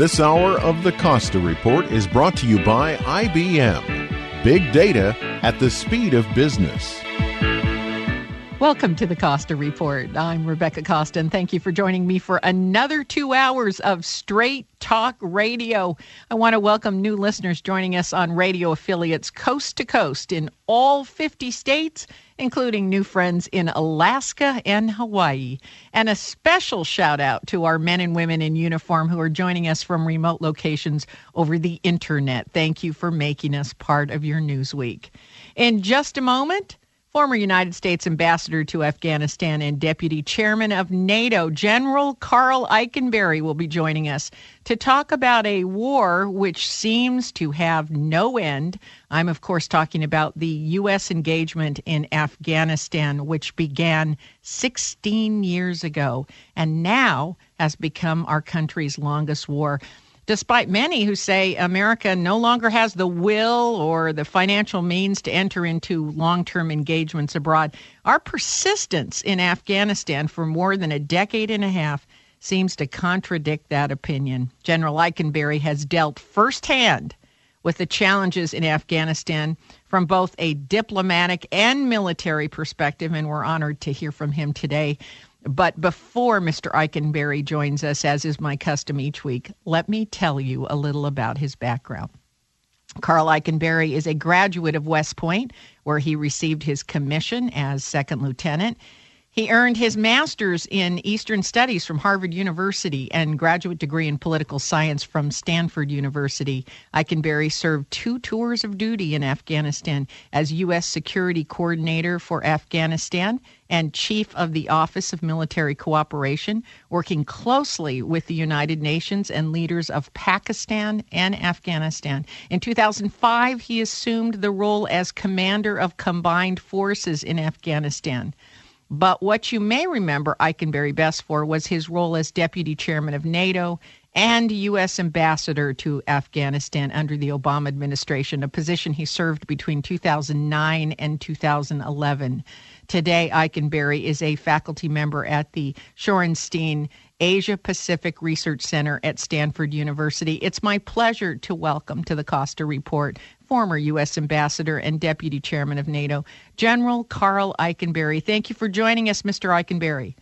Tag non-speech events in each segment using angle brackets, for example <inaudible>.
This hour of the Costa Report is brought to you by IBM. Big data at the speed of business. Welcome to the Costa Report. I'm Rebecca Costa, and thank you for joining me for another two hours of straight talk radio. I want to welcome new listeners joining us on radio affiliates coast to coast in all 50 states, including new friends in Alaska and Hawaii. And a special shout out to our men and women in uniform who are joining us from remote locations over the internet. Thank you for making us part of your Newsweek. In just a moment, Former United States Ambassador to Afghanistan and Deputy Chairman of NATO, General Karl Eikenberry, will be joining us to talk about a war which seems to have no end. I'm, of course, talking about the U.S. engagement in Afghanistan, which began 16 years ago and now has become our country's longest war despite many who say America no longer has the will or the financial means to enter into long term engagements abroad. Our persistence in Afghanistan for more than a decade and a half seems to contradict that opinion. General Eikenberry has dealt firsthand with the challenges in Afghanistan from both a diplomatic and military perspective, and we're honored to hear from him today. But before Mr. Eikenberry joins us, as is my custom each week, let me tell you a little about his background. Karl Eikenberry is a graduate of West Point, where he received his commission as second lieutenant. He earned his master's in Eastern Studies from Harvard University and graduate degree in political science from Stanford University. Eikenberry served two tours of duty in Afghanistan as U.S. Security Coordinator for Afghanistan and Chief of the Office of Military Cooperation, working closely with the United Nations and leaders of Pakistan and Afghanistan. In 2005, he assumed the role as Commander of Combined Forces in Afghanistan. But what you may remember Eikenberry best for was his role as deputy chairman of NATO and U.S. ambassador to Afghanistan under the Obama administration, a position he served between 2009 and 2011. Today, Eikenberry is a faculty member at the Shorenstein Asia Pacific Research Center at Stanford University. It's my pleasure to welcome to the Costa Report former U.S. Ambassador and Deputy Chairman of NATO, General Karl Eikenberry. Thank you for joining us, Mr. Eikenberry.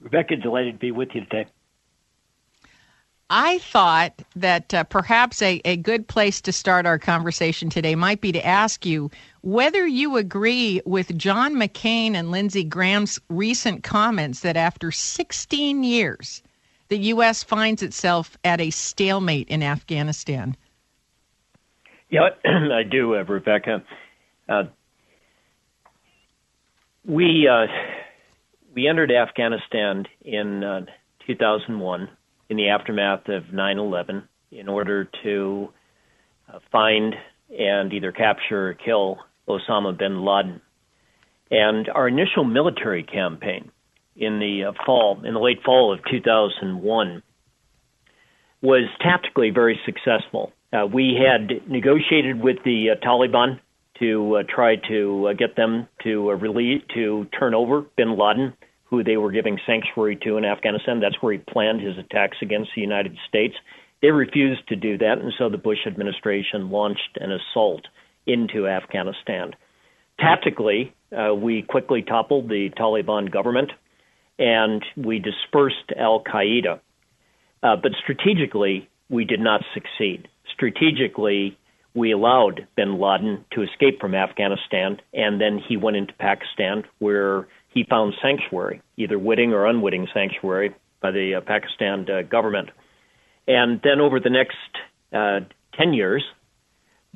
Rebecca, delighted to be with you today. I thought that uh, perhaps a, a good place to start our conversation today might be to ask you whether you agree with John McCain and Lindsey Graham's recent comments that after 16 years, the U.S. finds itself at a stalemate in Afghanistan. Yeah, <clears throat> I do, uh, Rebecca. Uh, we uh, we entered Afghanistan in uh, 2001 in the aftermath of 9/11 in order to uh, find and either capture or kill Osama bin Laden. And our initial military campaign in the uh, fall, in the late fall of 2001, was tactically very successful. Uh, we had negotiated with the uh, Taliban to uh, try to uh, get them to release, to turn over Bin Laden, who they were giving sanctuary to in Afghanistan. That's where he planned his attacks against the United States. They refused to do that, and so the Bush administration launched an assault into Afghanistan. Tactically, uh, we quickly toppled the Taliban government and we dispersed Al Qaeda. Uh, but strategically, we did not succeed strategically, we allowed bin Laden to escape from Afghanistan, and then he went into Pakistan, where he found sanctuary, either witting or unwitting sanctuary by the uh, Pakistan uh, government. And then over the next uh, 10 years,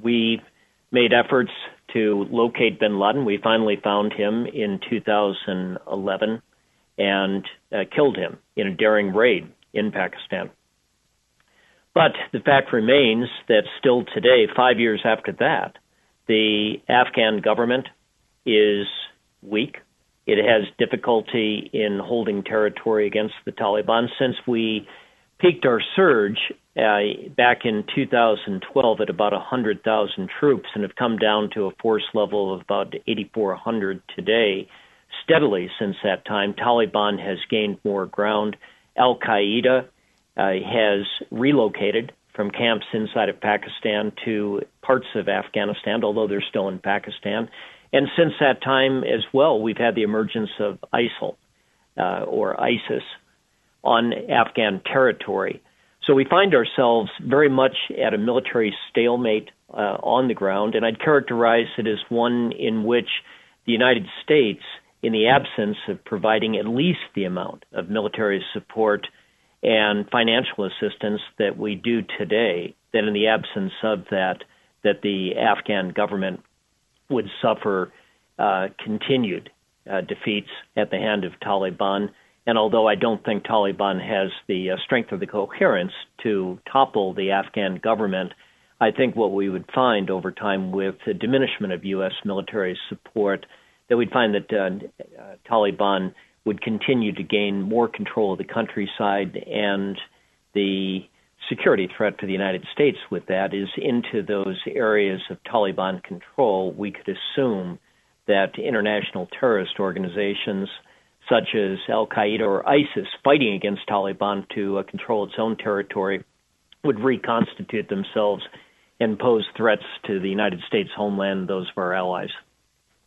we made efforts to locate bin Laden. We finally found him in 2011 and uh, killed him in a daring raid in Pakistan. But the fact remains that still today, five years after that, the Afghan government is weak. It has difficulty in holding territory against the Taliban. Since we peaked our surge uh, back in 2012 at about 100,000 troops and have come down to a force level of about 8,400 today, steadily since that time, Taliban has gained more ground. Al Qaeda uh, has relocated from camps inside of Pakistan to parts of Afghanistan, although they're still in Pakistan. And since that time as well, we've had the emergence of ISIL uh, or ISIS on Afghan territory. So we find ourselves very much at a military stalemate uh, on the ground, and I'd characterize it as one in which the United States, in the absence of providing at least the amount of military support and financial assistance that we do today, that in the absence of that, that the Afghan government would suffer uh, continued uh, defeats at the hand of Taliban. And although I don't think Taliban has the uh, strength or the coherence to topple the Afghan government, I think what we would find over time with the diminishment of U.S. military support, that we'd find that uh, uh, Taliban would continue to gain more control of the countryside and the security threat to the United States with that is into those areas of Taliban control. We could assume that international terrorist organizations such as Al Qaeda or ISIS fighting against Taliban to uh, control its own territory would reconstitute themselves and pose threats to the United States homeland and those of our allies.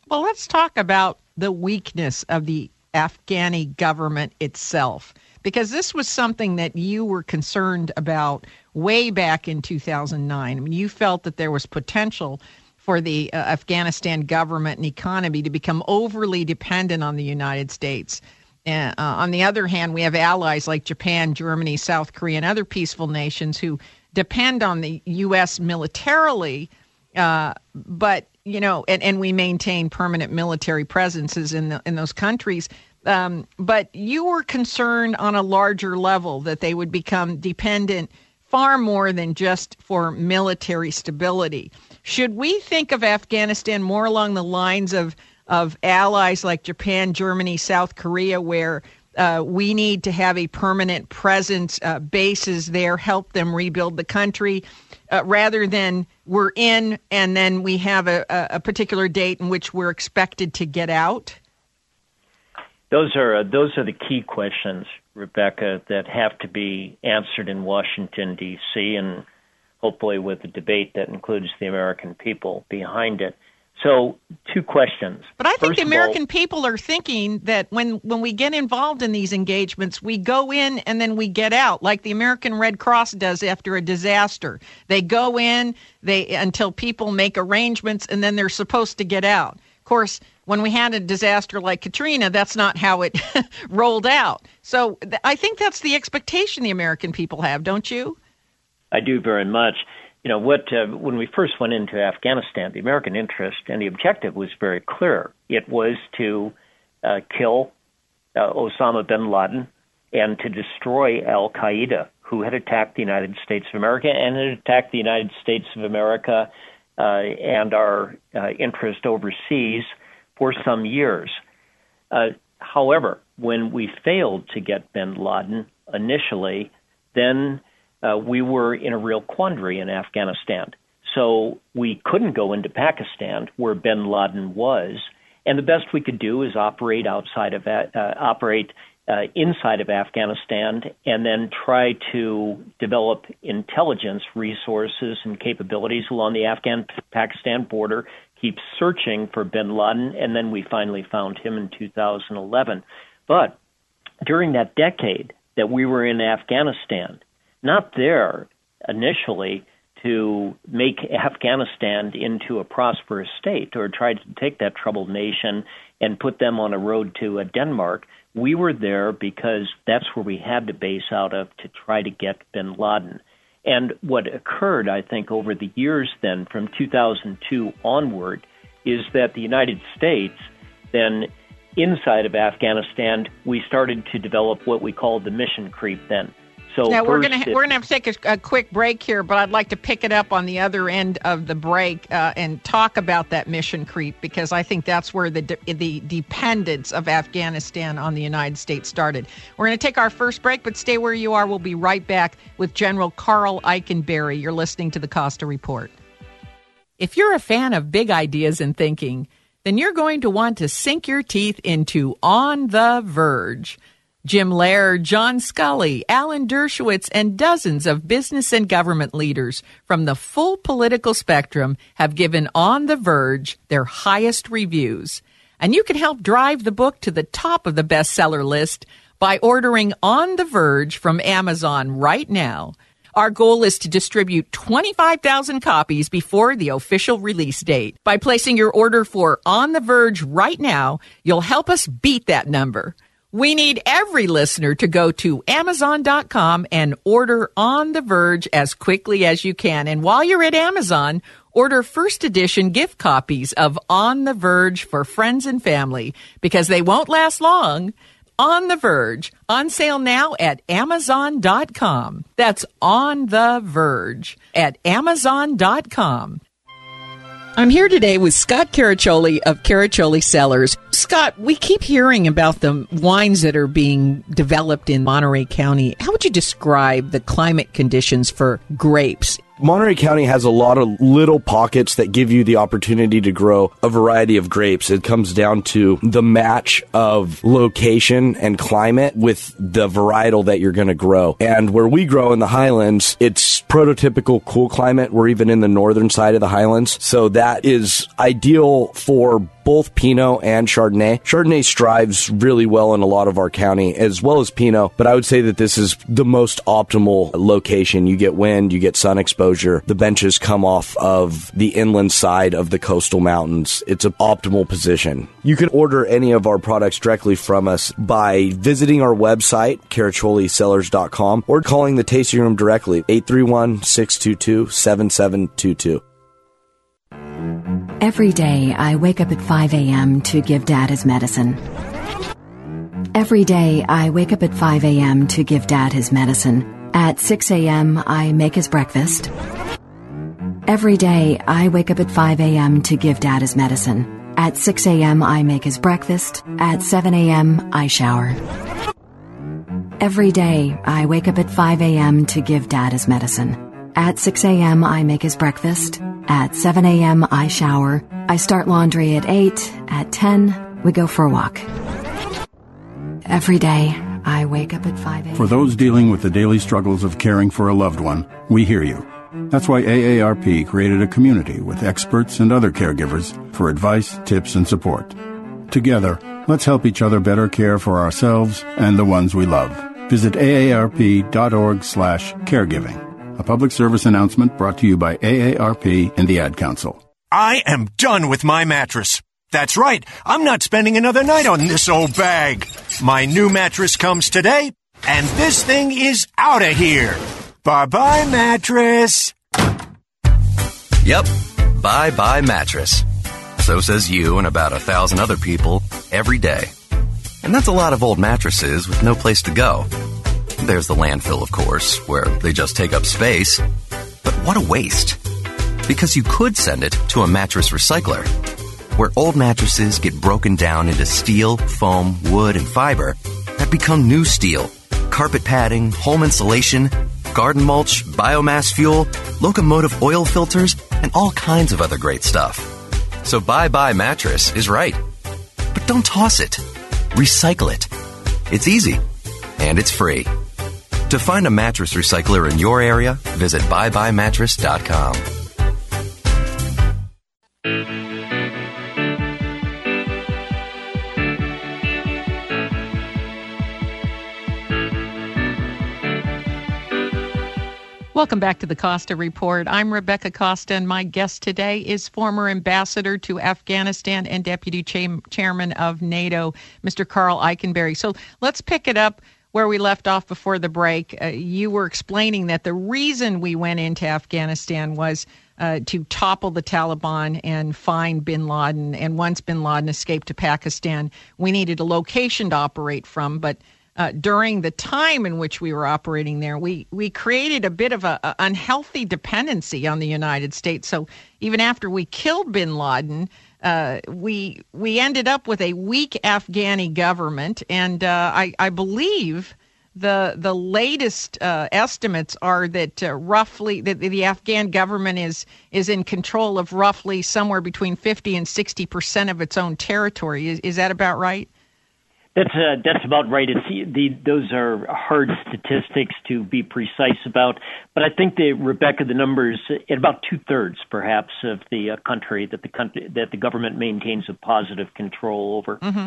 Well, let's talk about the weakness of the Afghani government itself, because this was something that you were concerned about way back in 2009. I mean, you felt that there was potential for the uh, Afghanistan government and economy to become overly dependent on the United States. Uh, on the other hand, we have allies like Japan, Germany, South Korea, and other peaceful nations who depend on the U.S. militarily, uh, but you know, and, and we maintain permanent military presences in the, in those countries. Um, but you were concerned on a larger level that they would become dependent far more than just for military stability. Should we think of Afghanistan more along the lines of of allies like Japan, Germany, South Korea, where uh, we need to have a permanent presence, uh, bases there, help them rebuild the country, uh, rather than we're in and then we have a, a, particular date in which we're expected to get out? Those are uh, those are the key questions, Rebecca, that have to be answered in Washington D.C. and hopefully with a debate that includes the American people behind it. So, two questions. But I think First the American all, people are thinking that when, when we get involved in these engagements, we go in and then we get out, like the American Red Cross does after a disaster. They go in they until people make arrangements, and then they're supposed to get out. Of course, when we had a disaster like Katrina, that's not how it <laughs> rolled out. So th- I think that's the expectation the American people have, don't you? I do very much. You know, what uh, when we first went into Afghanistan, the American interest and the objective was very clear. It was to uh, kill uh, Osama bin Laden and to destroy Al Qaeda, who had attacked the United States of America and had attacked the United States of America and our uh, interest overseas for some years. Uh, however, when we failed to get bin Laden initially, then uh, we were in a real quandary in Afghanistan. So we couldn't go into Pakistan where bin Laden was, and the best we could do is operate outside of uh, operate uh, inside of Afghanistan, and then try to develop intelligence resources and capabilities along the Afghan-Pakistan border. Keep searching for bin Laden, and then we finally found him in 2011. But during that decade that we were in Afghanistan, not there initially to make Afghanistan into a prosperous state or try to take that troubled nation and put them on a road to a Denmark. We were there because that's where we had to base out of to try to get bin Laden. And what occurred, I think, over the years then from 2002 onward is that the United States then inside of Afghanistan, we started to develop what we called the mission creep then. So now we're gonna we're gonna have to take a, a, quick break here, but I'd like to pick it up on the other end of the break uh, and talk about that mission creep because I think that's where the de- the dependence of Afghanistan on the United States started. We're gonna take our first break, but stay where you are. We'll be right back with General Karl Eikenberry. You're listening to the Costa Report. If you're a fan of big ideas and thinking, then you're going to want to sink your teeth into On the Verge. Jim Lehrer, John Sculley, Alan Dershowitz, and dozens of business and government leaders from the full political spectrum have given On the Verge their highest reviews. And you can help drive the book to the top of the bestseller list by ordering On the Verge from Amazon right now. Our goal is to distribute 25,000 copies before the official release date. By placing your order for On the Verge right now, you'll help us beat that number. We need every listener to go to Amazon.com and order On the Verge as quickly as you can. And while you're at Amazon, order first edition gift copies of On the Verge for friends and family because they won't last long. On the Verge, on sale now at Amazon.com. That's On the Verge at Amazon.com. I'm here today with Scott Caraccioli of Caraccioli Cellars. Scott, we keep hearing about the wines that are being developed in Monterey County. How would you describe the climate conditions for grapes Monterey County has a lot of little pockets that give you the opportunity to grow a variety of grapes. It comes down to the match of location and climate with the varietal that you're going to grow. And where we grow in the highlands, it's prototypical cool climate. We're even in the northern side of the highlands. So that is ideal for both Pinot and Chardonnay. Chardonnay strives really well in a lot of our county, as well as Pinot, but I would say that this is the most optimal location. You get wind, you get sun exposure. The benches come off of the inland side of the coastal mountains. It's an optimal position. You can order any of our products directly from us by visiting our website, caracciolicellars.com, or calling the tasting room directly, 831 622 7722. Every day, I wake up at 5 a.m. to give Dad his medicine. Every day, I wake up at 5 a.m. to give Dad his medicine. At 6 a.m., I make his breakfast. Every day, I wake up at 5 a.m. to give Dad his medicine. At 6 a.m., I make his breakfast. At 7 a.m., I shower. Every day, I wake up at 5 a.m. to give Dad his medicine. At 6 a.m., I make his breakfast. At 7 a.m., I shower. I start laundry at 8. At 10, we go for a walk. Every day, I wake up at 5 a.m. For those dealing with the daily struggles of caring for a loved one, we hear you. That's why AARP created a community with experts and other caregivers for advice, tips, and support. Together, let's help each other better care for ourselves and the ones we love. Visit aarp.org slash caregiving. A public service announcement brought to you by AARP and the Ad Council. I am done with my mattress. That's right. I'm not spending another night on this old bag. My new mattress comes today, and this thing is out of here. Bye bye, mattress. Yep. Bye bye, mattress. So says you and about a thousand other people every day. And that's a lot of old mattresses with no place to go. There's the landfill, of course, where they just take up space. But what a waste. Because you could send it to a mattress recycler, where old mattresses get broken down into steel, foam, wood, and fiber that become new steel, carpet padding, home insulation, garden mulch, biomass fuel, locomotive oil filters, and all kinds of other great stuff. So Bye Bye Mattress is right. But don't toss it. Recycle it. It's easy. And it's free. To find a mattress recycler in your area, visit byebyemattress.com. Welcome back to the Costa Report. I'm Rebecca Costa, and my guest today is former ambassador to Afghanistan and deputy cha- chairman of NATO, Mr. Karl Eikenberry. So let's pick it up where we left off before the break. Uh, you were explaining that the reason we went into Afghanistan was uh, to topple the Taliban and find bin Laden. And once bin Laden escaped to Pakistan, we needed a location to operate from. But uh, during the time in which we were operating there, we, we created a bit of a, a, unhealthy dependency on the United States. So even after we killed bin Laden, uh, we we ended up with a weak Afghani government, and uh, I, I believe the the latest uh, estimates are that uh, roughly that the Afghan government is is in control of roughly somewhere between 50 and 60 percent of its own territory. Is, is that about right? That's uh, that's about right. It's the those are hard statistics to be precise about, but I think that Rebecca, the numbers at about two thirds, perhaps, of the uh, country that the country that the government maintains a positive control over. Mm-hmm.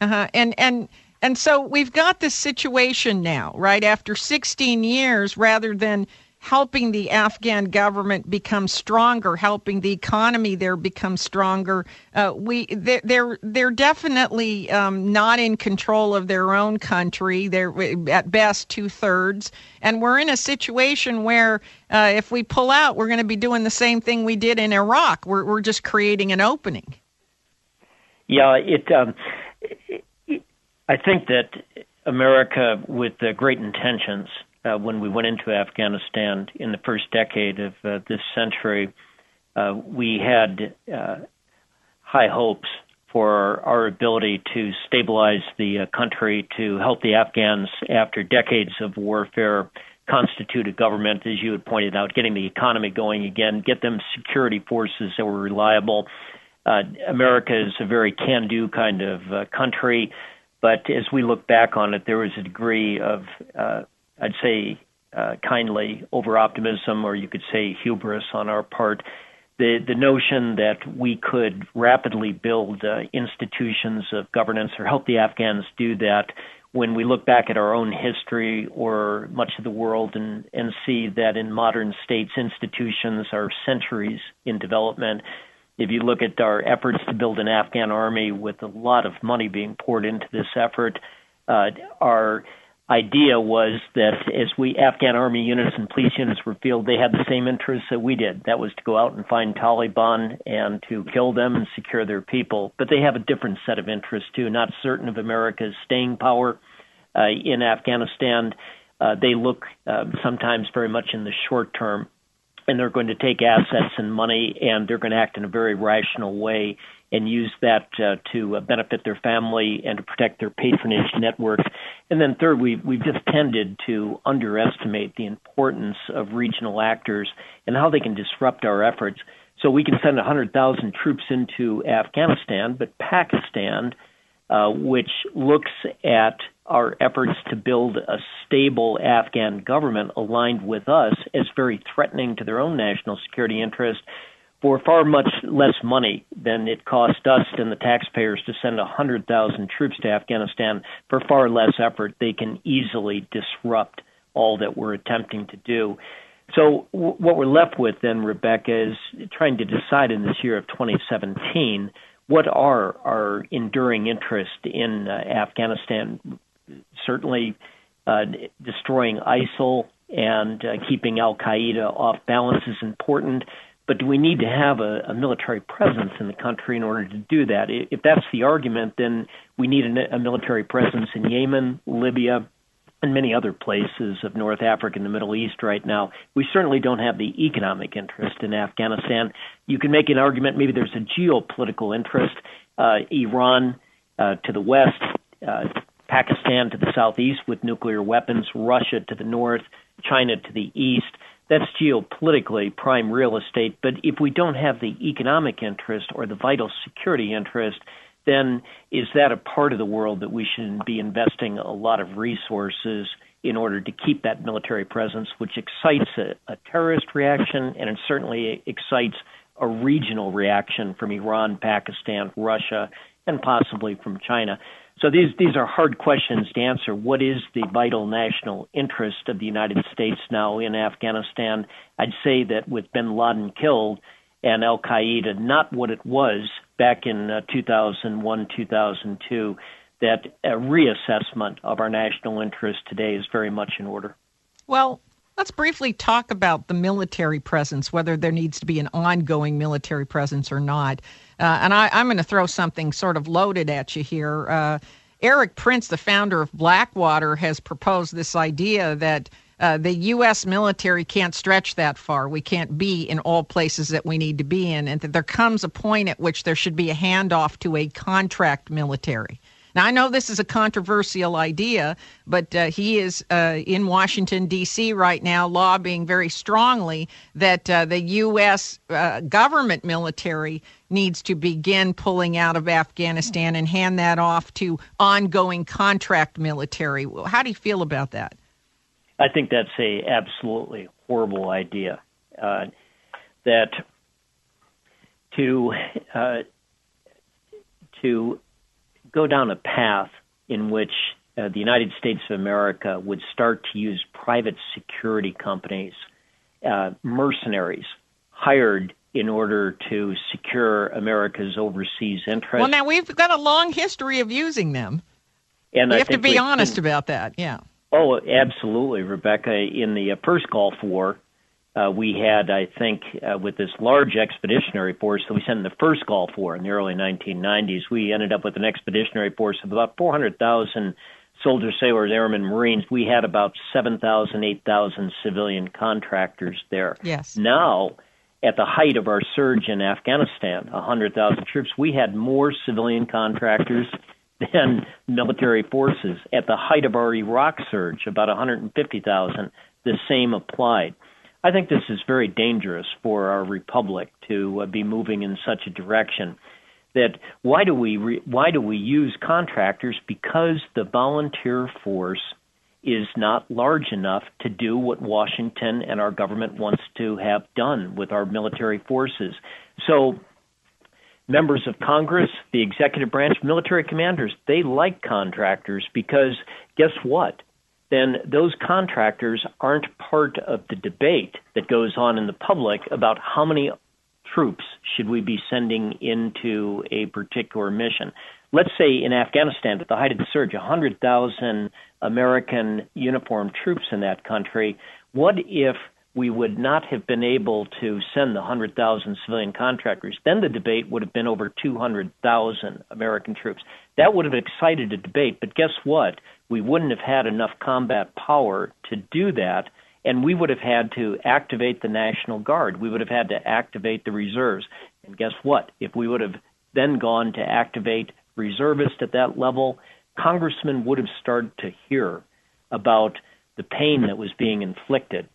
Uh-huh. And and and so we've got this situation now, right? After 16 years, rather than helping the Afghan government become stronger, helping the economy there become stronger. Uh, we they're they're, definitely um, not in control of their own country. They're at best two thirds, and we're in a situation where uh, if we pull out, we're going to be doing the same thing we did in Iraq. We're we're just creating an opening. Yeah, it. Um, it I think that America, with uh, great intentions, uh, when we went into Afghanistan in the first decade of uh, this century, uh, we had uh, high hopes for our ability to stabilize the uh, country, to help the Afghans after decades of warfare constitute a government, as you had pointed out, getting the economy going again, get them security forces that were reliable. Uh, America is a very can do kind of country, but as we look back on it, there was a degree of I'd say uh, kindly over optimism, or you could say hubris on our part. The the notion that we could rapidly build uh, institutions of governance or help the Afghans do that when we look back at our own history or much of the world and, and see that in modern states institutions are centuries in development. If you look at our efforts to build an Afghan army with a lot of money being poured into this effort, uh, our idea was that as we Afghan army units and police units were fielded, they had the same interests that we did. That was to go out and find Taliban and to kill them and secure their people. But they have a different set of interests too. Not certain of America's staying power uh, in Afghanistan. Uh, they look uh, sometimes very much in the short term, and they're going to take assets and money, and they're going to act in a very rational way and use that uh, to uh, benefit their family and to protect their patronage networks. And then third, we we've just tended to underestimate the importance of regional actors and how they can disrupt our efforts. So we can send 100,000 troops into Afghanistan, but Pakistan, uh, which looks at our efforts to build a stable Afghan government aligned with us as very threatening to their own national security interest, for far much less money than it cost us and the taxpayers to send 100,000 troops to Afghanistan, for far less effort, they can easily disrupt all that we're attempting to do. So, w- what we're left with then, Rebecca, is trying to decide in this year of 2017 what are our enduring interests in uh, Afghanistan. Certainly, uh, destroying ISIL and uh, keeping Al Qaeda off balance is important but do we need to have a, a, military presence in the country in order to do that? If that's the argument, then we need a, a military presence in Yemen, Libya, and many other places of North Africa and the Middle East right now. We certainly don't have the economic interest in Afghanistan. You can make an argument maybe there's a geopolitical interest. Uh, Iran uh, to the west, uh, Pakistan to the southeast with nuclear weapons, Russia to the north, China to the east that's geopolitically prime real estate. But if we don't have the economic interest or the vital security interest, then is that a part of the world that we should be investing a lot of resources in order to keep that military presence, which excites a, a terrorist reaction and it certainly excites a regional reaction from Iran, Pakistan, Russia, and possibly from China. So these these are hard questions to answer. What is the vital national interest of the United States now in Afghanistan? I'd say that with Bin Laden killed and Al Qaeda not what it was back in uh, 2001 2002, that a reassessment of our national interest today is very much in order. Well, Let's briefly talk about the military presence, whether there needs to be an ongoing military presence or not. Uh, and I, am going to throw something sort of loaded at you here. Uh, Erik Prince, the founder of Blackwater, has proposed this idea that uh, the U.S. military can't stretch that far. We can't be in all places that we need to be in, and that there comes a point at which there should be a handoff to a contract military. Now, I know this is a controversial idea, but uh, he is uh, in Washington, D.C. right now, lobbying very strongly that uh, the U.S. Uh, government military needs to begin pulling out of Afghanistan and hand that off to ongoing contract military. How do you feel about that? I think that's a absolutely horrible idea. Uh, that to uh, to go down a path in which uh, the United States of America would start to use private security companies, uh, mercenaries hired in order to secure America's overseas interests. Well, now we've got a long history of using them. And we I have to be honest seen, about that. Yeah. Oh, absolutely, Rebecca. In the uh, first Gulf War, uh, we had, I think, uh, with this large expeditionary force that we sent in the first Gulf War in the early 1990s, we ended up with an expeditionary force of about 400,000 soldiers, sailors, airmen, Marines. We had about 7,000, 8,000 civilian contractors there. Yes. Now, at the height of our surge in Afghanistan, 100,000 troops, we had more civilian contractors than military forces. At the height of our Iraq surge, about 150,000, the same applied. I think this is very dangerous for our republic to uh, be moving in such a direction. That why do we re- why do we use contractors? Because the volunteer force is not large enough to do what Washington and our government wants to have done with our military forces. So members of Congress, the executive branch, military commanders, they like contractors because guess what? Then those contractors aren't part of the debate that goes on in the public about how many troops should we be sending into a particular mission. Let's say in Afghanistan, at the height of the surge, 100,000 American uniformed troops in that country. What if we would not have been able to send the 100,000 civilian contractors? Then the debate would have been over 200,000 American troops. That would have excited a debate, but guess what? We wouldn't have had enough combat power to do that, and we would have had to activate the National Guard. We would have had to activate the reserves. And guess what? If we would have then gone to activate reservists at that level, congressmen would have started to hear about the pain that was being inflicted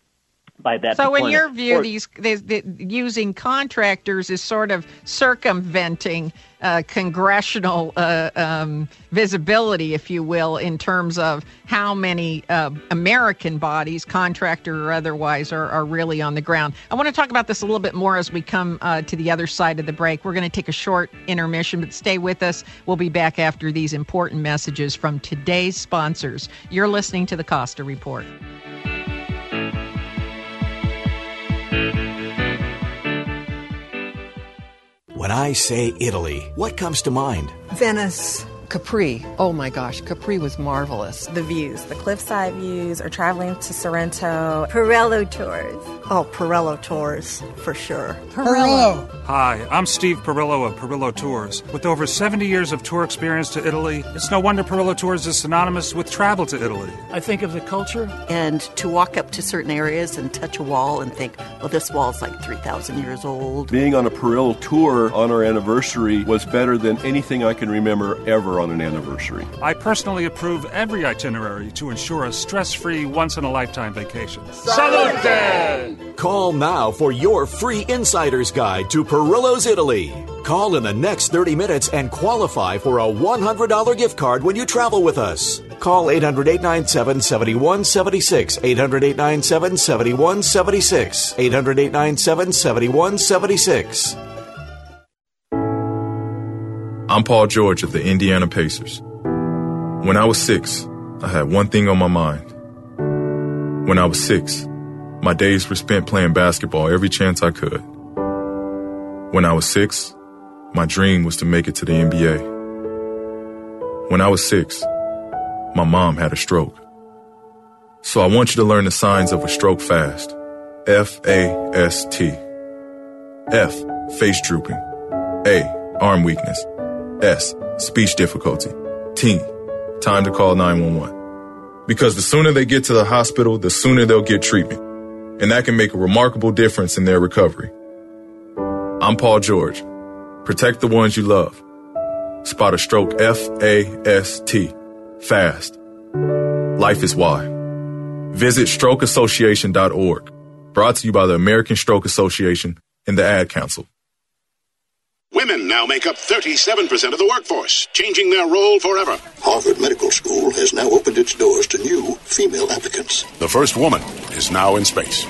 by that. So, deployment. in your view, or, these, these, using contractors is sort of circumventing uh, congressional uh, um, visibility, if you will, in terms of how many uh, American bodies, contractor or otherwise, are, are really on the ground. I want to talk about this a little bit more as we come uh, to the other side of the break. We're going to take a short intermission, but stay with us. We'll be back after these important messages from today's sponsors. You're listening to the Costa Report. When I say Italy, what comes to mind? Venice. Capri. Oh my gosh, Capri was marvelous. The views, the cliffside views, or traveling to Sorrento. Perillo Tours. Oh, Perillo Tours, for sure. Perillo. Hi, I'm Steve Perillo of Perillo Tours. With over 70 years of tour experience to Italy, it's no wonder Perillo Tours is synonymous with travel to Italy. I think of the culture. And to walk up to certain areas and touch a wall and think, well, this wall's like 3,000 years old. Being on a Perillo tour on our anniversary was better than anything I can remember ever on an anniversary. I personally approve every itinerary to ensure a stress free, once in a lifetime vacation. Salute! Call now for your free insider's guide to Perillo's Italy. Call in the next 30 minutes and qualify for a $100 gift card when you travel with us. Call 800 897 7176. 800 897 7176. 800 897 7176. I'm Paul George of the Indiana Pacers. When I was six, I had one thing on my mind. When I was six, my days were spent playing basketball every chance I could. When I was six, my dream was to make it to the NBA. When I was six, my mom had a stroke. So I want you to learn the signs of a stroke fast. F A S T. F, face drooping. A, arm weakness. S, speech difficulty. T, time to call 911. Because the sooner they get to the hospital, the sooner they'll get treatment. And that can make a remarkable difference in their recovery. I'm Paul George. Protect the ones you love. Spot a stroke F A S T. Fast. Life is why. Visit strokeassociation.org. Brought to you by the American Stroke Association and the Ad Council. Women now make up 37% of the workforce, changing their role forever. Harvard Medical School has now opened its doors to new female applicants. The first woman is now in space.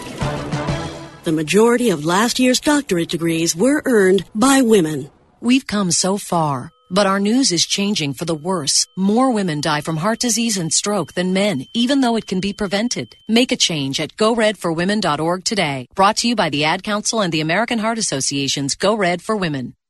The majority of last year's doctorate degrees were earned by women. We've come so far, but our news is changing for the worse. More women die from heart disease and stroke than men, even though it can be prevented. Make a change at goredforwomen.org today. Brought to you by the Ad Council and the American Heart Association's Go Red for Women.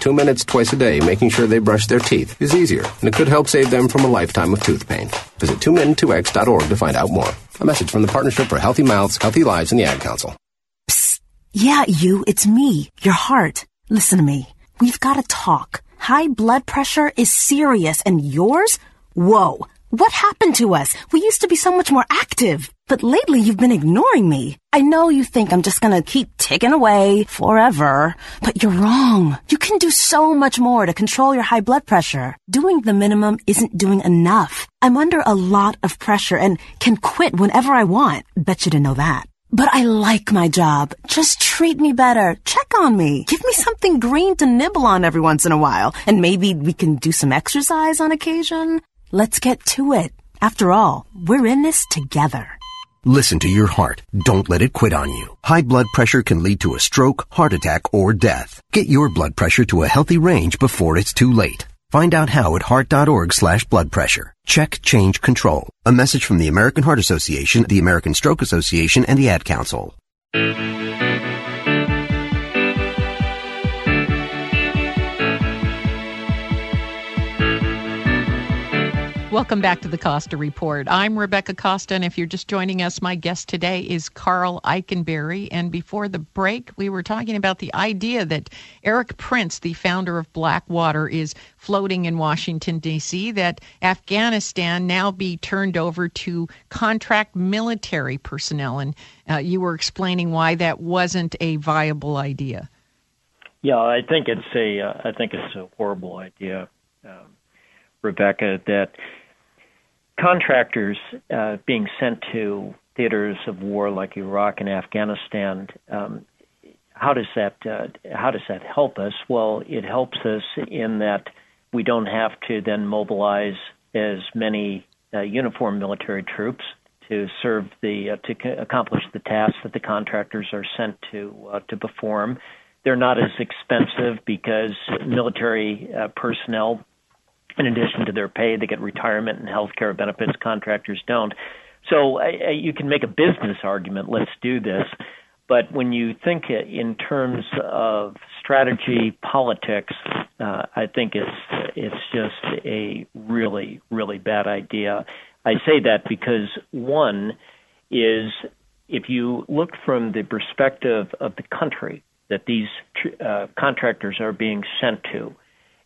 Two minutes twice a day making sure they brush their teeth is easier, and it could help save them from a lifetime of tooth pain. Visit 2min2x.org to find out more. A message from the Partnership for Healthy Mouths, Healthy Lives, and the Ad Council. Psst. Yeah, you, it's me, your heart. Listen to me. We've got to talk. High blood pressure is serious, and yours? Whoa. What happened to us? We used to be so much more active. But lately you've been ignoring me. I know you think I'm just gonna keep ticking away forever, but you're wrong. You can do so much more to control your high blood pressure. Doing the minimum isn't doing enough. I'm under a lot of pressure and can quit whenever I want. Bet you didn't know that. But I like my job. Just treat me better. Check on me. Give me something green to nibble on every once in a while. And maybe we can do some exercise on occasion. Let's get to it. After all, we're in this together. Listen to your heart. Don't let it quit on you. High blood pressure can lead to a stroke, heart attack, or death. Get your blood pressure to a healthy range before it's too late. Find out how at heart.org slash blood pressure. Check change control. A message from the American Heart Association, the American Stroke Association, and the Ad Council. Welcome back to the Costa Report. I'm Rebecca Costa, and if you're just joining us, my guest today is Karl Eikenberry. And before the break, we were talking about the idea that Erik Prince, the founder of Blackwater, is floating in Washington, D.C., that Afghanistan now be turned over to contract military personnel. And uh, you were explaining why that wasn't a viable idea. Yeah, I think it's a, uh, I think it's a horrible idea, um, Rebecca. That contractors uh, being sent to theaters of war like Iraq and Afghanistan, um, how does that uh, how does that help us? Well, it helps us in that we don't have to then mobilize as many uh, uniformed military troops to serve the uh, to c- accomplish the tasks that the contractors are sent to uh, to perform. They're not as expensive because military uh, personnel in addition to their pay, they get retirement and health care benefits. Contractors don't. So you can make a business argument. Let's do this. But when you think in terms of strategy, politics, uh, I think it's it's just a really really bad idea. I say that because one is if you look from the perspective of the country that these uh, contractors are being sent to,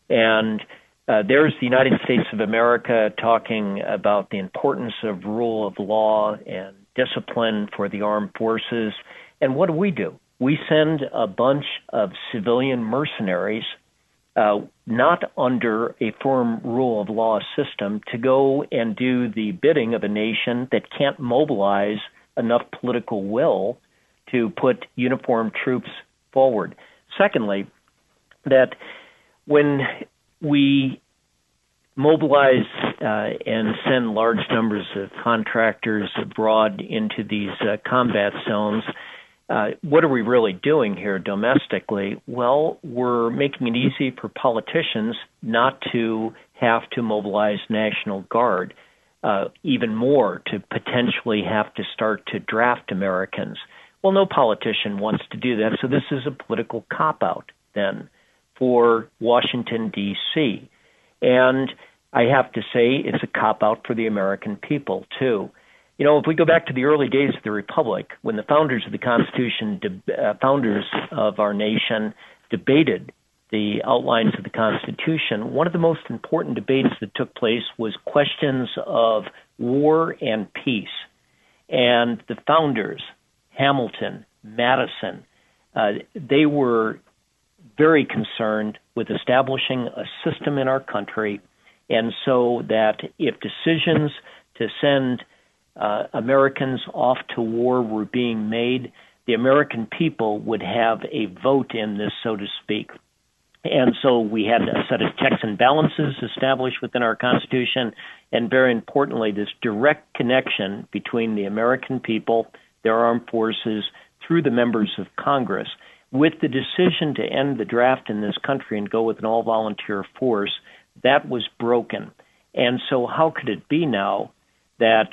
and uh, there's the United States of America talking about the importance of rule of law and discipline for the armed forces. And what do we do? We send a bunch of civilian mercenaries, uh, not under a firm rule of law system, to go and do the bidding of a nation that can't mobilize enough political will to put uniformed troops forward. Secondly, that when we mobilize uh, and send large numbers of contractors abroad into these uh, combat zones, uh, what are we really doing here domestically? Well, we're making it easy for politicians not to have to mobilize National Guard, uh, even more to potentially have to start to draft Americans. Well, no politician wants to do that, so this is a political cop out then for Washington, D.C. And I have to say, it's a cop out for the American people, too. You know, if we go back to the early days of the Republic, when the founders of the Constitution, uh, founders of our nation, debated the outlines of the Constitution, one of the most important debates that took place was questions of war and peace. And the founders, Hamilton, Madison, uh, they were very concerned with establishing a system in our country, and so that if decisions to send uh, Americans off to war were being made, the American people would have a vote in this, so to speak. And so we had a set of checks and balances established within our Constitution, and very importantly, this direct connection between the American people, their armed forces, through the members of Congress. With the decision to end the draft in this country and go with an all volunteer force, that was broken. And so, how could it be now that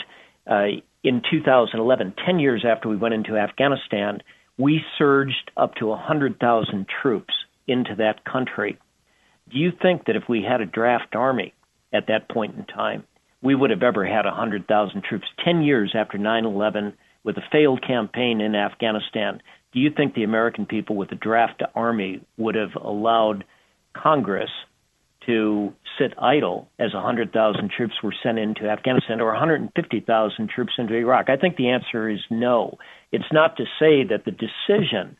uh, in 2011, 10 years after we went into Afghanistan, we surged up to 100,000 troops into that country. Do you think that if we had a draft army at that point in time, we would have ever had 100,000 troops 10 years after 9 11 with a failed campaign in Afghanistan? Do you think the American people with a draft army would have allowed Congress to sit idle as 100,000 troops were sent into Afghanistan or 150,000 troops into Iraq? I think the answer is no. It's not to say that the decision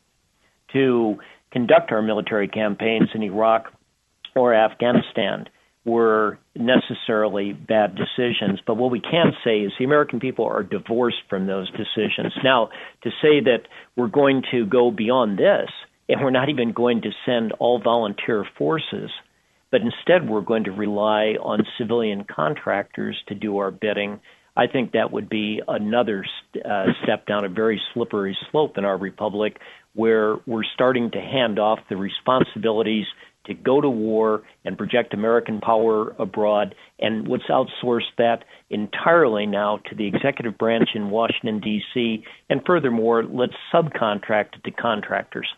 to conduct our military campaigns in Iraq or Afghanistan were necessarily bad decisions. But what we can say is the American people are divorced from those decisions. Now, to say that we're going to go beyond this and we're not even going to send all volunteer forces, but instead we're going to rely on civilian contractors to do our bidding. I think that would be another uh, step down a very slippery slope in our republic where we're starting to hand off the responsibilities to go to war and project American power abroad. And let's outsource that entirely now to the executive branch in Washington, D.C. And furthermore, let's subcontract it to contractors.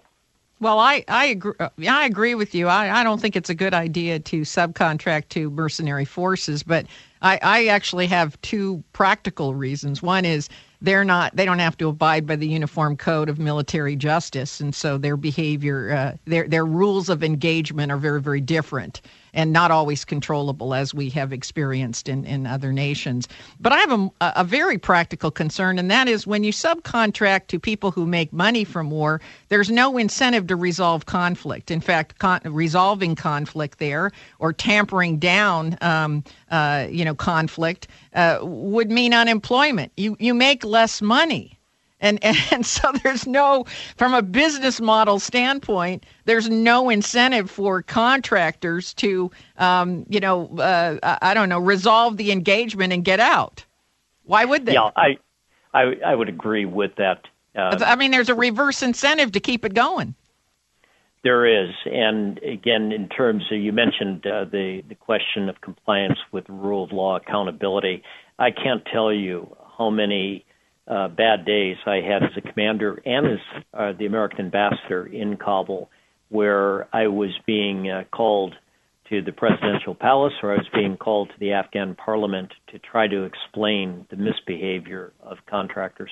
Well, I I agree. Uh, I agree with you. I, I don't think it's a good idea to subcontract to mercenary forces, but I, I actually have two practical reasons. One is they're not they don't have to abide by the uniform code of military justice. And so their behavior uh, their their rules of engagement are very very different and not always controllable as we have experienced in, in other nations. But I have a, a very practical concern, and that is when you subcontract to people who make money from war, there's no incentive to resolve conflict. In fact, con- resolving conflict there or tampering down, um, uh, you know, conflict uh, would mean unemployment. You you make less money. And, <laughs> and so there's no, from a business model standpoint, there's no incentive for contractors to, um, you know, uh, I don't know, resolve the engagement and get out. Why would they? Yeah, I, I, I would agree with that. Uh, I mean, there's a reverse incentive to keep it going. There is, and again, in terms of you mentioned uh, the the question of compliance with rule of law accountability. I can't tell you how many uh, bad days I had as a commander and as uh, the American ambassador in Kabul, where I was being uh, called to the presidential palace or I was being called to the Afghan parliament to try to explain the misbehavior of contractors.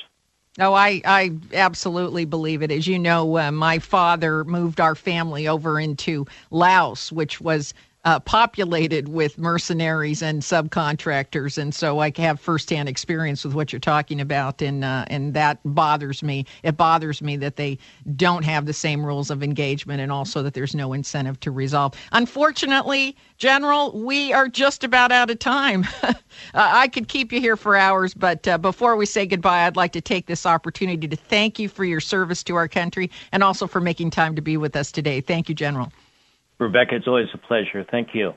Oh, I, I absolutely believe it. As you know, uh, my father moved our family over into Laos, which was uh, populated with mercenaries and subcontractors, and so I have firsthand experience with what you're talking about, and uh, and that bothers me. It bothers me that they don't have the same rules of engagement, and also that there's no incentive to resolve. Unfortunately, General, we are just about out of time. <laughs> uh, I could keep you here for hours, but uh, before we say goodbye, I'd like to take this opportunity to thank you for your service to our country and also for making time to be with us today. Thank you, General. Rebecca, it's always a pleasure. Thank you.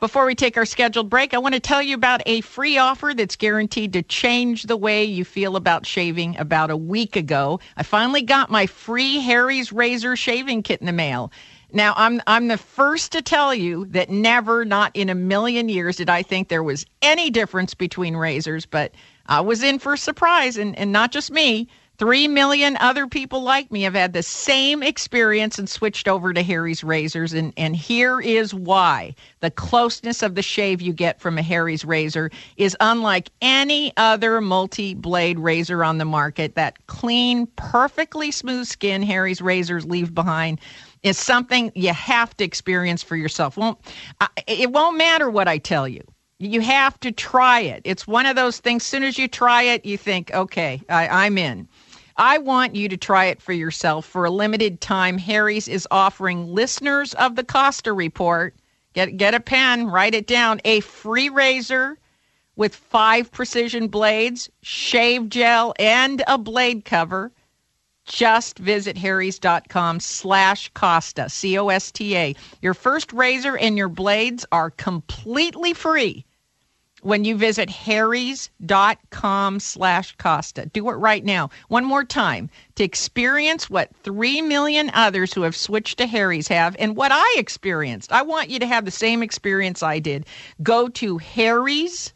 Before we take our scheduled break, I want to tell you about a free offer that's guaranteed to change the way you feel about shaving. About a week ago, I finally got my free Harry's Razor shaving kit in the mail. Now, I'm I'm the first to tell you that never, not in a million years, did I think there was any difference between razors, but I was in for a surprise, and, and not just me. Three million other people like me have had the same experience and switched over to Harry's razors. And, and here is why. The closeness of the shave you get from a Harry's razor is unlike any other multi blade razor on the market. That clean, perfectly smooth skin Harry's razors leave behind is something you have to experience for yourself. Won't, it won't matter what I tell you you have to try it. It's one of those things. Soon as you try it, you think, okay, I, am in. I want you to try it for yourself. For a limited time, Harry's is offering listeners of the Costa Report, get, get a pen, write it down, a free razor with five precision blades, shave gel, and a blade cover. Just visit harrys.com slash Costa, C O S T A. Your first razor and your blades are completely free when you visit harrys.com slash costa. Do it right now. One more time. To experience what 3 million others who have switched to harrys have and what i experienced. I want you to have the same experience i did. Go to harrys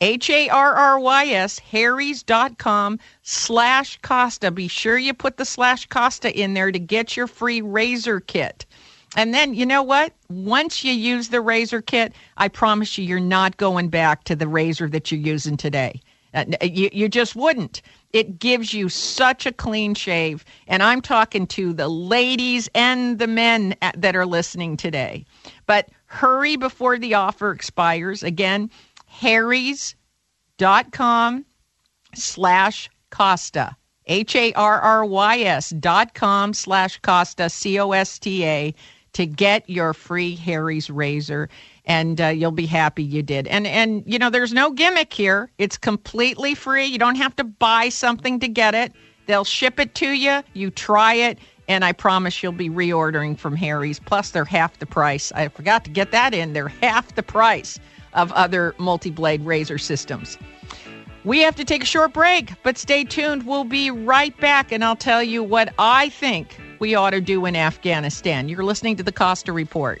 h-a-r-r-y-s harrys.com slash costa. Be sure you put the slash costa in there to get your free razor kit and then you know what? Once you use the razor kit, I promise you, you're not going back to the razor that you're using today. Uh, you, you just wouldn't. It gives you such a clean shave. And I'm talking to the ladies and the men that are listening today. But hurry before the offer expires. Again, harrys.com slash Costa. H A R R Y S dot com slash Costa, C O S T A to get your free Harry's razor and uh, you'll be happy you did. And and you know there's no gimmick here. It's completely free. You don't have to buy something to get it. They'll ship it to you. You try it and I promise you'll be reordering from Harry's. Plus they're half the price. I forgot to get that in. They're half the price of other multi-blade razor systems. We have to take a short break, but stay tuned. We'll be right back and I'll tell you what I think we ought to do in Afghanistan. You're listening to the Costa Report.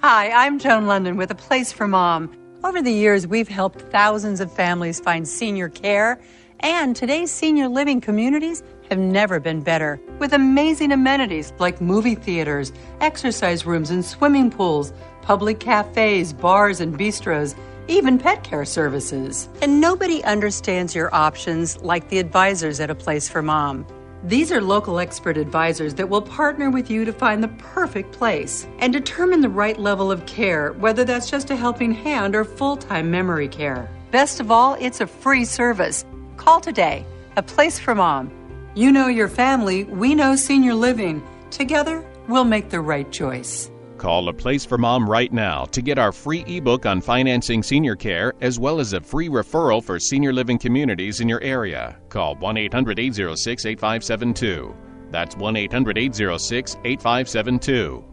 Hi, I'm Joan London with A Place for Mom. Over the years, we've helped thousands of families find senior care, and today's senior living communities have never been better. With amazing amenities like movie theaters, exercise rooms, and swimming pools, public cafes, bars, and bistros, even pet care services. And nobody understands your options like the advisors at A Place for Mom. These are local expert advisors that will partner with you to find the perfect place and determine the right level of care, whether that's just a helping hand or full time memory care. Best of all, it's a free service. Call today, a place for mom. You know your family, we know senior living. Together, we'll make the right choice. Call A Place for Mom right now to get our free ebook on financing senior care as well as a free referral for senior living communities in your area. Call 1 800 806 8572. That's 1 800 806 8572.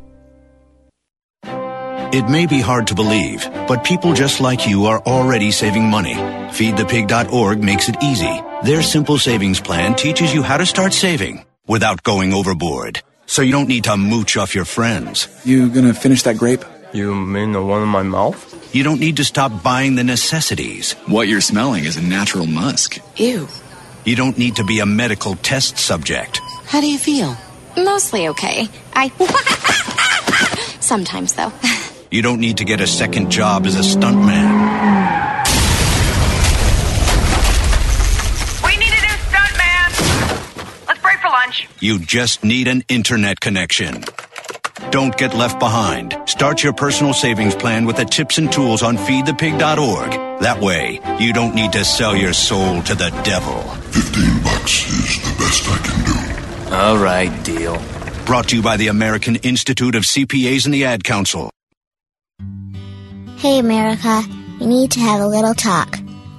It may be hard to believe, but people just like you are already saving money. FeedThePig.org makes it easy. Their simple savings plan teaches you how to start saving without going overboard. So you don't need to mooch off your friends. You gonna finish that grape? You mean the one in my mouth? You don't need to stop buying the necessities. What you're smelling is a natural musk. Ew. You don't need to be a medical test subject. How do you feel? Mostly okay. I. <laughs> Sometimes, though. <laughs> You don't need to get a second job as a stuntman. You just need an internet connection. Don't get left behind. Start your personal savings plan with the tips and tools on feedthepig.org. That way, you don't need to sell your soul to the devil. 15 bucks is the best I can do. All right, deal. Brought to you by the American Institute of CPAs and the Ad Council. Hey, America, we need to have a little talk.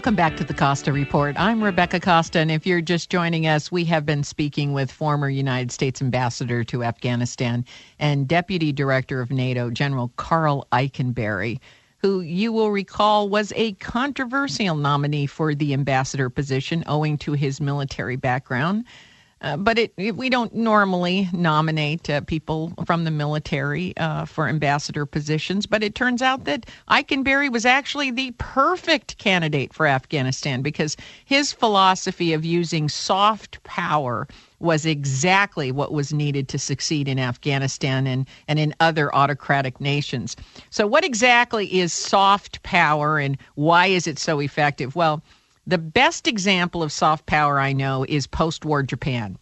Welcome back to the Costa Report. I'm Rebecca Costa, and if you're just joining us, we have been speaking with former United States Ambassador to Afghanistan and Deputy Director of NATO, General Karl Eikenberry, who you will recall was a controversial nominee for the ambassador position owing to his military background. Uh, but it, it, we don't normally nominate uh, people from the military uh, for ambassador positions. But it turns out that Eikenberry was actually the perfect candidate for Afghanistan because his philosophy of using soft power was exactly what was needed to succeed in Afghanistan and, and in other autocratic nations. So, what exactly is soft power and why is it so effective? Well, the best example of soft power I know is post war Japan.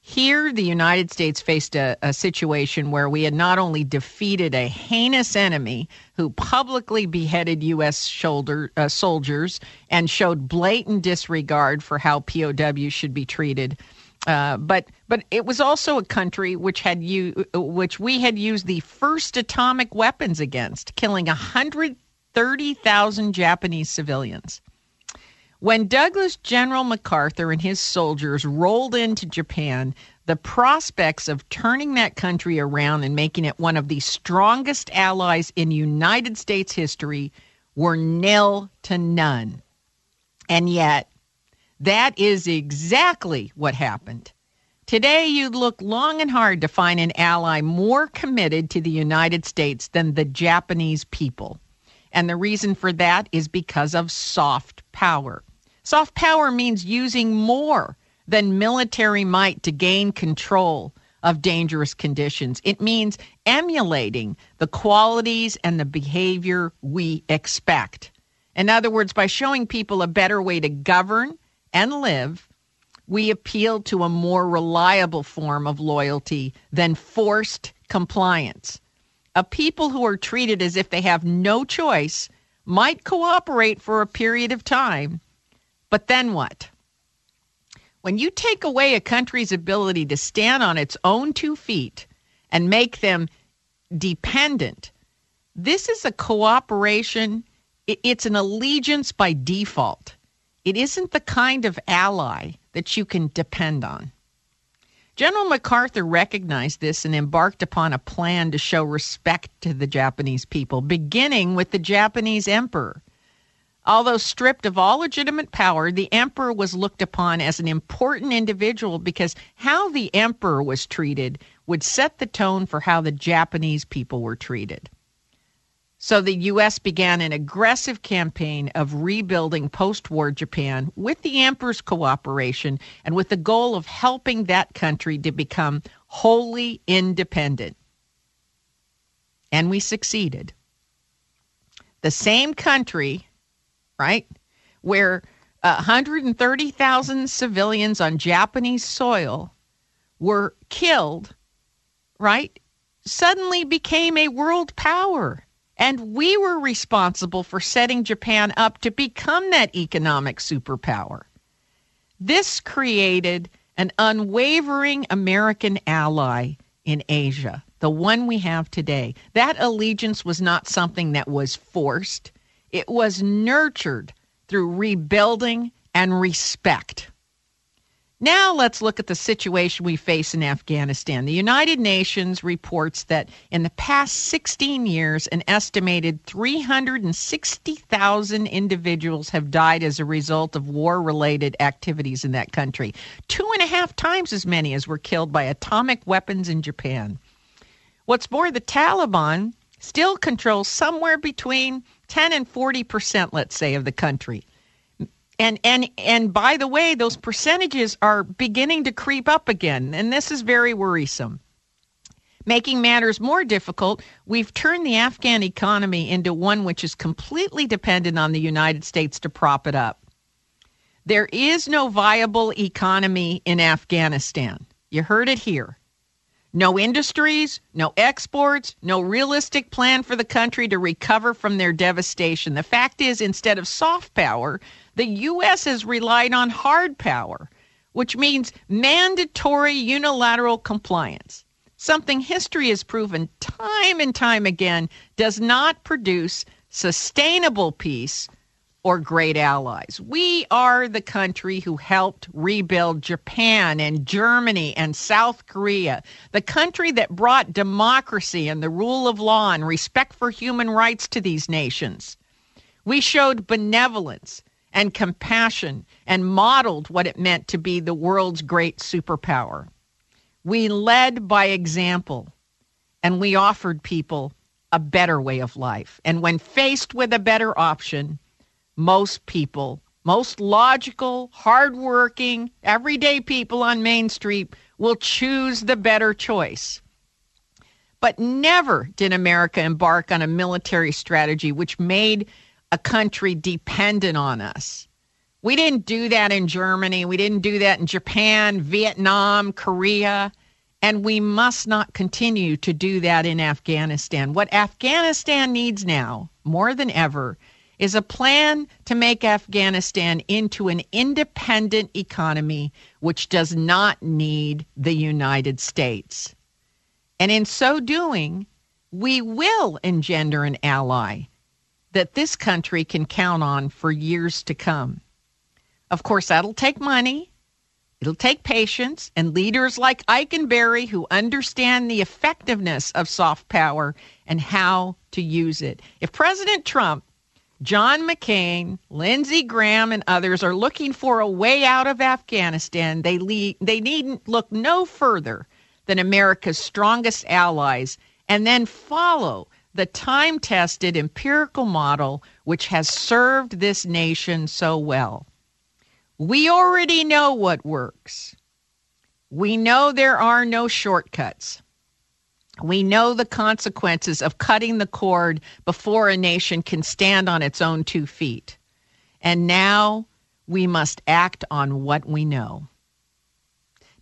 Here, the United States faced a, a, situation where we had not only defeated a heinous enemy who publicly beheaded U.S. Shoulder, uh, soldiers and showed blatant disregard for how POWs should be treated, uh, but but it was also a country which had you which we had used the first atomic weapons against, killing 130,000 Japanese civilians. When Douglas General MacArthur and his soldiers rolled into Japan, the prospects of turning that country around and making it one of the strongest allies in United States history were nil to none. And yet, that is exactly what happened. Today, you'd look long and hard to find an ally more committed to the United States than the Japanese people. And the reason for that is because of soft power. Soft power means using more than military might to gain control of dangerous conditions. It means emulating the qualities and the behavior we expect. In other words, by showing people a better way to govern and live, we appeal to a more reliable form of loyalty than forced compliance. A people who are treated as if they have no choice might cooperate for a period of time but then what? When you take away a country's ability to stand on its own two feet and make them dependent, this is a cooperation, it's an allegiance by default. It isn't the kind of ally that you can depend on. General MacArthur recognized this and embarked upon a plan to show respect to the Japanese people, beginning with the Japanese emperor. Although stripped of all legitimate power, the emperor was looked upon as an important individual because how the emperor was treated would set the tone for how the Japanese people were treated. So the U.S. began an aggressive campaign of rebuilding post war Japan with the emperor's cooperation and with the goal of helping that country to become wholly independent. And we succeeded. The same country, right, where uh, 130,000 civilians on Japanese soil were killed, right, suddenly became a world power and we were responsible for setting Japan up to become that economic superpower. This created an unwavering American ally in Asia, the one we have today. That allegiance was not something that was forced, it was nurtured through rebuilding and respect. Now let's look at the situation we face in Afghanistan. The United Nations reports that in the past 16 years, an estimated 360,000 individuals have died as a result of war related activities in that country. Two and a half times as many as were killed by atomic weapons in Japan. What's more, the Taliban still controls somewhere between 10 and 40 percent, let's say, of the country and and and by the way those percentages are beginning to creep up again and this is very worrisome. Making matters more difficult we've turned the afghan economy into one which is completely dependent on the united states to prop it up. There is no viable economy in afghanistan. You heard it here no industries, no exports, no realistic plan for the country to recover from their devastation. The fact is, instead of soft power, the U.S. has relied on hard power, which means mandatory unilateral compliance. Something history has proven time and time again does not produce sustainable peace or great allies. We are the country who helped rebuild Japan and Germany and South Korea, the country that brought democracy and the rule of law and respect for human rights to these nations. We showed benevolence and compassion and modeled what it meant to be the world's great superpower. We led by example and we offered people a better way of life. And when faced with a better option, most people, most logical, hardworking, everyday people on Main Street will choose the better choice. But never did America embark on a military strategy which made a country dependent on us. We didn't do that in Germany. We didn't do that in Japan, Vietnam, Korea. And we must not continue to do that in Afghanistan. What Afghanistan needs now, more than ever, is a plan to make Afghanistan into an independent economy which does not need the United States. And in so doing, we will engender an ally that this country can count on for years to come. Of course, that'll take money. It'll take patience and leaders like Eikenberry who understand the effectiveness of soft power and how to use it. If President Trump, John McCain, Lindsey Graham, and others are looking for a way out of Afghanistan, they, lead, they needn't look no further than America's strongest allies and then follow the time tested empirical model which has served this nation so well. We already know what works. We know there are no shortcuts. We know the consequences of cutting the cord before a nation can stand on its own two feet. And now we must act on what we know.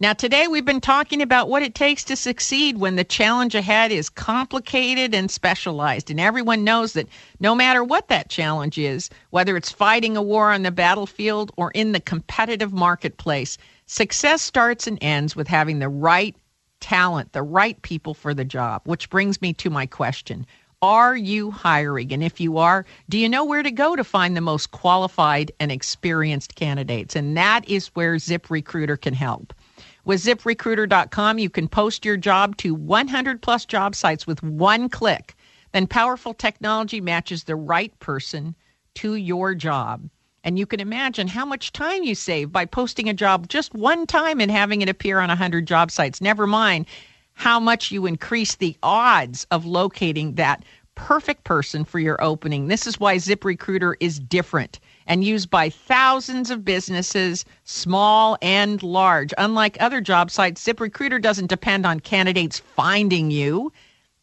Now, today we've been talking about what it takes to succeed when the challenge ahead is complicated and specialized. And everyone knows that no matter what that challenge is, whether it's fighting a war on the battlefield or in the competitive marketplace, success starts and ends with having the right talent, the right people for the job. Which brings me to my question Are you hiring? And if you are, do you know where to go to find the most qualified and experienced candidates? And that is where ZipRecruiter can help. With ziprecruiter.com, you can post your job to 100 plus job sites with one click. Then powerful technology matches the right person to your job. And you can imagine how much time you save by posting a job just one time and having it appear on 100 job sites. Never mind how much you increase the odds of locating that perfect person for your opening. This is why ZipRecruiter is different and used by thousands of businesses, small and large. Unlike other job sites, ZipRecruiter doesn't depend on candidates finding you,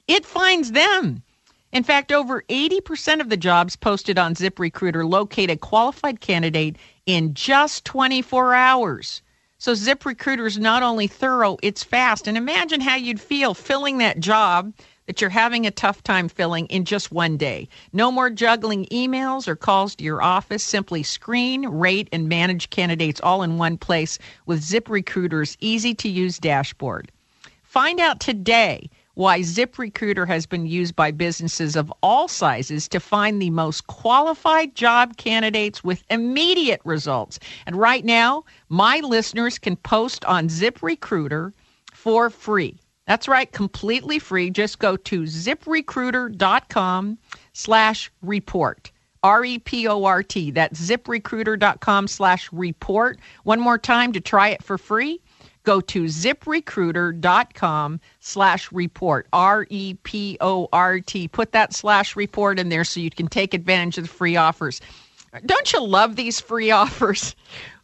it finds them. In fact, over 80% of the jobs posted on ZipRecruiter locate a qualified candidate in just 24 hours. So ZipRecruiter is not only thorough, it's fast. And imagine how you'd feel filling that job that you're having a tough time filling in just one day. No more juggling emails or calls to your office. Simply screen, rate, and manage candidates all in one place with ZipRecruiter's easy to use dashboard. Find out today why ZipRecruiter has been used by businesses of all sizes to find the most qualified job candidates with immediate results. And right now, my listeners can post on ZipRecruiter for free. That's right, completely free. Just go to ziprecruiter.com slash report. R-E-P-O-R-T. That's ziprecruiter.com slash report. One more time to try it for free. Go to ziprecruiter.com slash report. R-E-P-O-R-T. Put that slash report in there so you can take advantage of the free offers. Don't you love these free <laughs> offers?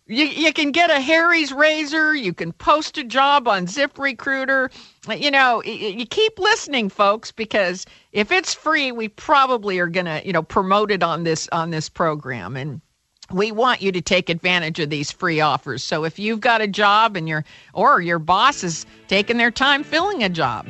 You, you can get a Harry's razor. You can post a job on ZipRecruiter. You know, you keep listening, folks, because if it's free, we probably are going to, you know, promote it on this on this program. And we want you to take advantage of these free offers. So if you've got a job and your or your boss is taking their time filling a job,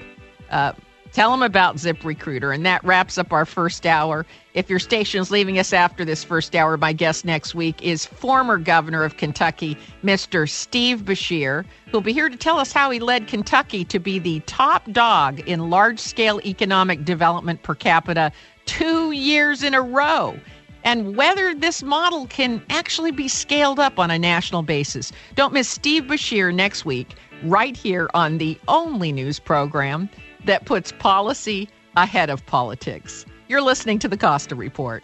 uh, Tell them about ZipRecruiter. And that wraps up our first hour. If your station is leaving us after this first hour, my guest next week is former governor of Kentucky, Mr. Steve Beshear, who'll be here to tell us how he led Kentucky to be the top dog in large scale economic development per capita two years in a row and whether this model can actually be scaled up on a national basis. Don't miss Steve Beshear next week, right here on the only news program that puts policy ahead of politics. You're listening to the Costa Report.